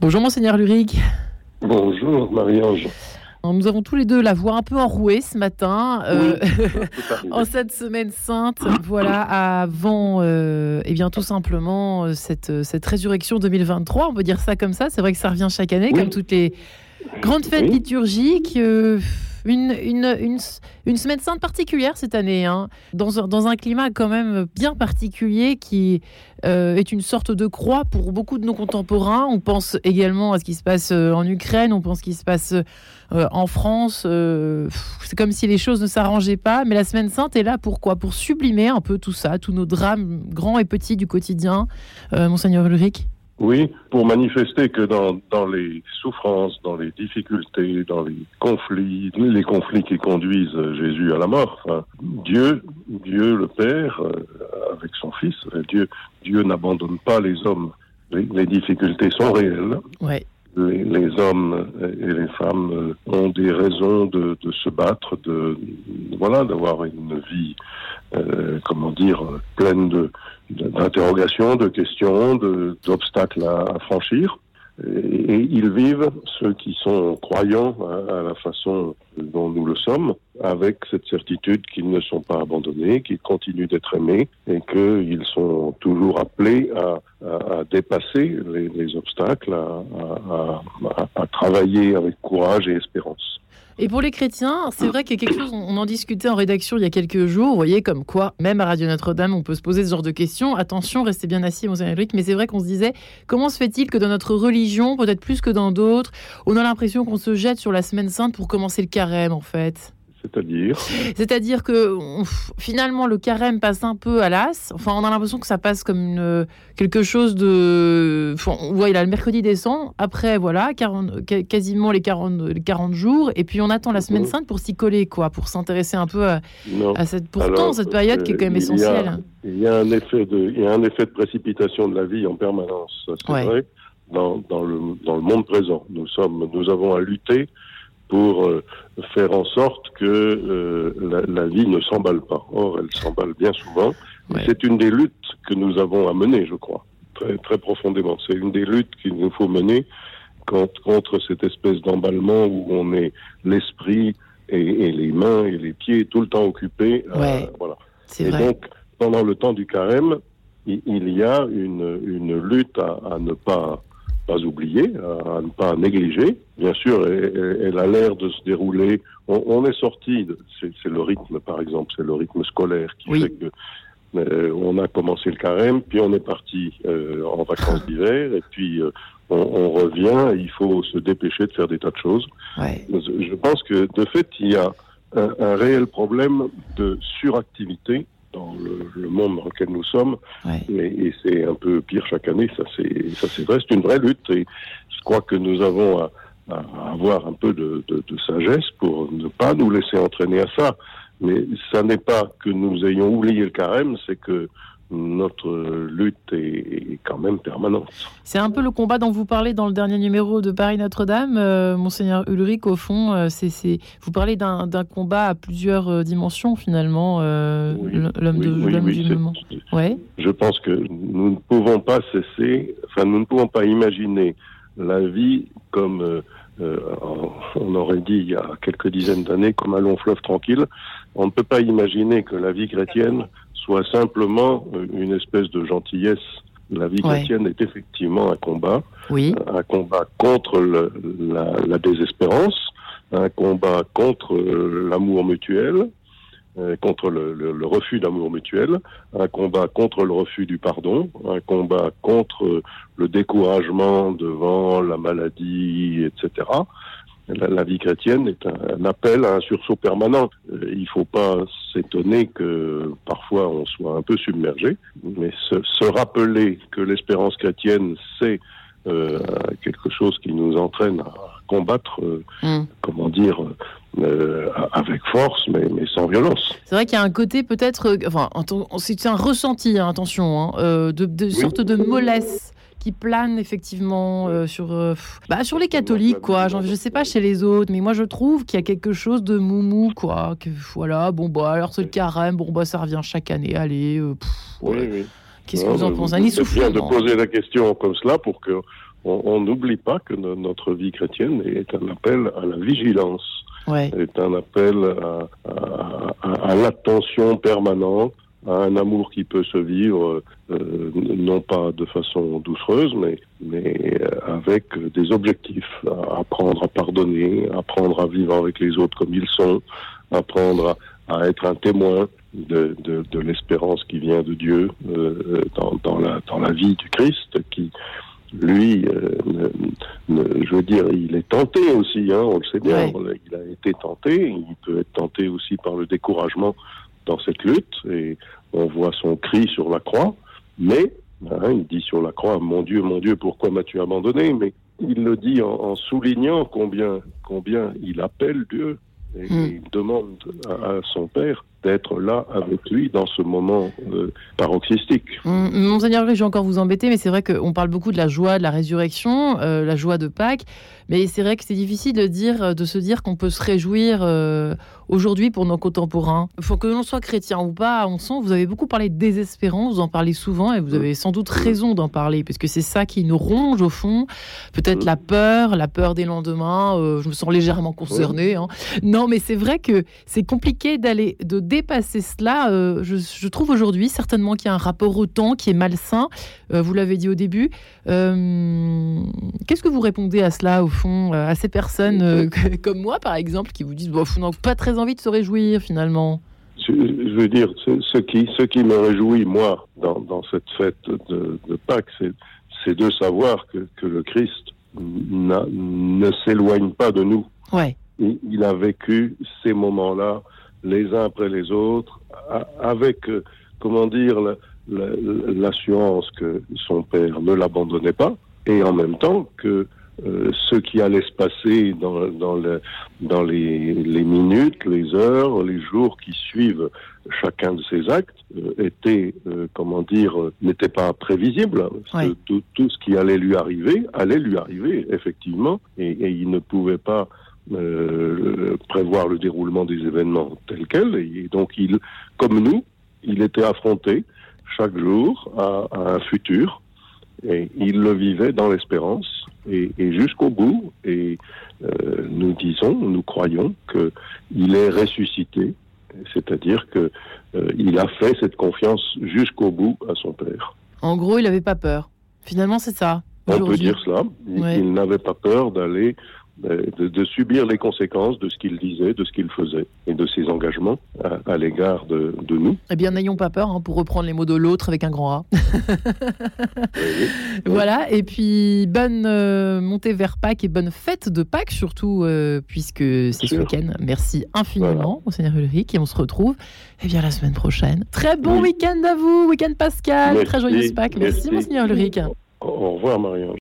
Bonjour Monseigneur Luric. Bonjour Marie-Ange. Nous avons tous les deux la voix un peu enrouée ce matin, euh, en cette semaine sainte, voilà, avant, euh, eh bien tout simplement euh, cette, cette résurrection 2023, on peut dire ça comme ça. C'est vrai que ça revient chaque année, comme toutes les grandes fêtes liturgiques. Euh, une, une, une, semaine sainte particulière cette année, hein, dans, dans, un climat quand même bien particulier qui euh, est une sorte de croix pour beaucoup de nos contemporains. On pense également à ce qui se passe euh, en Ukraine, on pense à ce qui se passe euh, en France. c'est comme si les choses ne s'arrangeaient pas, mais la semaine sainte est là pour quoi? Pour sublimer un peu tout ça, tous nos drames grands et petits du quotidien. Monseigneur Ulrich? Oui, pour manifester que dans, dans les souffrances, dans les difficultés, dans les conflits, les conflits qui conduisent Jésus à la mort, Dieu, Dieu le Père, euh, avec son Fils, Dieu, Dieu n'abandonne pas les hommes. Les, difficultés sont réelles. Ouais. Les, les, hommes et les femmes ont des raisons de, de se battre, de voilà, d'avoir une vie, euh, comment dire, pleine de d'interrogations, de questions, d'obstacles à, franchir. Et, ils vivent, ceux qui sont croyants à, la façon dont nous le sommes, avec cette certitude qu'ils ne sont pas abandonnés, qu'ils continuent d'être aimés et qu'ils sont toujours appelés à, dépasser les, les obstacles, à travailler avec courage et espérance. Et pour les chrétiens, c'est vrai qu'il y a quelque chose, on en discutait en rédaction il y a quelques jours, vous voyez, comme quoi, même à Radio Notre-Dame, on peut se poser ce genre de questions. Attention, restez bien assis, Monseigneur Eric, mais c'est vrai qu'on se disait, comment se fait-il que dans notre religion, peut-être plus que dans d'autres, on a l'impression qu'on se jette sur la semaine sainte pour commencer le carême, en fait? C'est-à-dire C'est-à-dire que finalement le carême passe un peu à l'as. Enfin, on a l'impression que ça passe comme une, quelque chose de. Enfin, on voit, il a le mercredi décembre. Après, voilà, 40, quasiment les 40, les 40 jours. Et puis on attend la semaine sainte pour s'y coller, quoi, pour s'intéresser un peu à, cette, pourtant, cette période qui est quand même essentielle. Il y, a, un effet de, il y a un effet de précipitation de la vie en permanence. C'est vrai. Dans, dans, le, dans le monde présent. Nous, sommes, nous avons à lutter pour euh, faire en sorte que euh, la, la, vie ne s'emballe pas. Or, elle s'emballe bien souvent. C'est une des luttes que nous avons à mener, je crois, très, très profondément. C'est une des luttes qu'il nous faut mener contre, contre cette espèce d'emballement où on est l'esprit et, et, les mains et les pieds tout le temps occupés. Euh, voilà. Et vrai. donc, pendant le temps du carême, il, il y a une, une lutte à, à ne pas pas oublier, à, ne pas négliger. Bien sûr, elle, a l'air de se dérouler. On, est sorti, c'est le rythme par exemple, c'est le rythme scolaire qui fait que euh, on a commencé le carême, puis on est parti euh, en vacances d'hiver, et puis euh, on, revient. il faut se dépêcher de faire des tas de choses. Je pense que de fait, il y a un réel problème de suractivité dans le, monde dans lequel nous sommes. Et, c'est un peu pire chaque année, ça c'est vrai, c'est une vraie lutte. Et je crois que nous avons à, avoir un peu de, sagesse pour ne pas nous laisser entraîner à ça. Mais ça n'est pas que nous ayons oublié le carême, c'est que notre lutte est, quand même permanente. C'est un peu le combat dont vous parlez dans le dernier numéro de Paris Notre-Dame, euh, monseigneur Ulrich. Au fond, euh, c'est, vous parlez d'un, combat à plusieurs euh, dimensions finalement, l'homme de l'homme du moment. Ouais. Je pense que nous ne pouvons pas cesser, enfin nous ne pouvons pas imaginer la vie comme on aurait dit il y a quelques dizaines d'années comme un long fleuve tranquille. On ne peut pas imaginer que la vie chrétienne soit simplement euh, une espèce de gentillesse. La vie chrétienne est effectivement un combat, oui. un combat contre le, la, la, désespérance, un combat contre euh, l'amour mutuel, euh, contre le, le, le refus d'amour mutuel, un combat contre le refus du pardon, un combat contre le découragement devant la maladie, etc la, vie chrétienne est un, appel à un sursaut permanent. Euh, il ne faut pas s'étonner que parfois on soit un peu submergé, mais se, rappeler que l'espérance chrétienne, c'est euh, quelque chose qui nous entraîne à combattre, euh, mm. comment dire, avec force, mais, mais sans violence. C'est vrai qu'il y a un côté peut-être, enfin, c'est un ressenti, hein, attention, hein, de, de sorte de mollesse qui plane effectivement euh, sur, euh, bah, sur les catholiques, quoi. Genre, je sais pas chez les autres, mais moi je trouve qu'il y a quelque chose de moumou, quoi. Que voilà, bon, bah alors c'est le carême, bon, bah ça revient chaque année, allez. Euh, oui, oui. Qu'est-ce que vous en pensez? C'est bien de poser la question comme cela pour que on n'oublie pas que notre vie chrétienne est un appel à la vigilance, est un appel à, l'attention permanente, à un amour qui peut se vivre euh, non pas de façon doucereuse, mais, mais euh, avec des objectifs, apprendre à pardonner, apprendre à vivre avec les autres comme ils sont, apprendre à, être un témoin de, de, l'espérance qui vient de Dieu euh, dans, dans, la, dans la vie du Christ, qui, lui, euh, je veux dire, il est tenté aussi, hein, on le sait bien, il a été tenté, il peut être tenté aussi par le découragement dans cette lutte, et on voit son cri sur la croix, mais hein, il dit sur la croix, mon Dieu, mon Dieu, pourquoi m'as-tu abandonné? Mais il le dit en, soulignant combien, combien il appelle Dieu, et hmm. il demande à son Père d'être là avec lui dans ce moment euh, paroxystique. Mmh, Monseigneur, je vais encore vous embêter, mais c'est vrai qu'on parle beaucoup de la joie de la résurrection, euh, la joie de Pâques, mais c'est vrai que c'est difficile de, dire, de se dire qu'on peut se réjouir euh, aujourd'hui pour nos contemporains. Faut que l'on soit chrétien ou pas, on sent, vous avez beaucoup parlé de désespérance, vous en parlez souvent, et vous avez sans doute raison d'en parler, parce que c'est ça qui nous ronge au fond, peut-être la peur, la peur des lendemains, je me sens légèrement concernée. Hein. Non, mais c'est vrai que c'est compliqué d'aller de dépasser cela, euh, je, trouve aujourd'hui certainement qu'il y a un rapport au temps qui est malsain. Euh, vous l'avez dit au début. Euh, qu'est-ce que vous répondez à cela, au fond, à ces personnes comme moi, par exemple, qui vous disent bon, vous n'avez pas très envie de se réjouir finalement? Je, veux dire, ce, qui, ce qui me réjouit, moi, dans, cette fête de, Pâques, c'est de savoir que, le Christ ne s'éloigne pas de nous. Ouais. il a vécu ces moments-là les uns après les autres, avec, euh, comment dire, l'assurance que son père ne l'abandonnait pas, et en même temps que euh, ce qui allait se passer dans, dans, le, dans les, les, minutes, les heures, les jours qui suivent chacun de ces actes euh, était, comment dire, n'était pas prévisible. Tout, tout, ce qui allait lui arriver allait lui arriver effectivement, et, et il ne pouvait pas euh, prévoir le déroulement des événements tels quels. Et donc, il, comme nous, il était affronté chaque jour à, un futur. Et il le vivait dans l'espérance et, jusqu'au bout. Et euh, nous disons, nous croyons qu'il est ressuscité, c'est-à-dire que euh, a fait cette confiance jusqu'au bout à son père. En gros, il n'avait pas peur. Finalement, c'est ça. On peut dire cela. Il n'avait pas peur d'aller de, subir les conséquences de ce qu'il disait, de ce qu'il faisait et de ses engagements à, l'égard de, nous. Eh bien, n'ayons pas peur, hein, pour reprendre les mots de l'autre avec un grand A. Voilà, et puis bonne euh, montée vers Pâques et bonne fête de Pâques surtout, euh, puisque c'est ce week-end. Merci infiniment, Monseigneur Ulrich, et on se retrouve eh bien, la semaine prochaine. Très bon week-end à vous, week-end Pascal, très joyeuse Pâques. Merci, Monseigneur Ulrich. Au revoir, Marianne.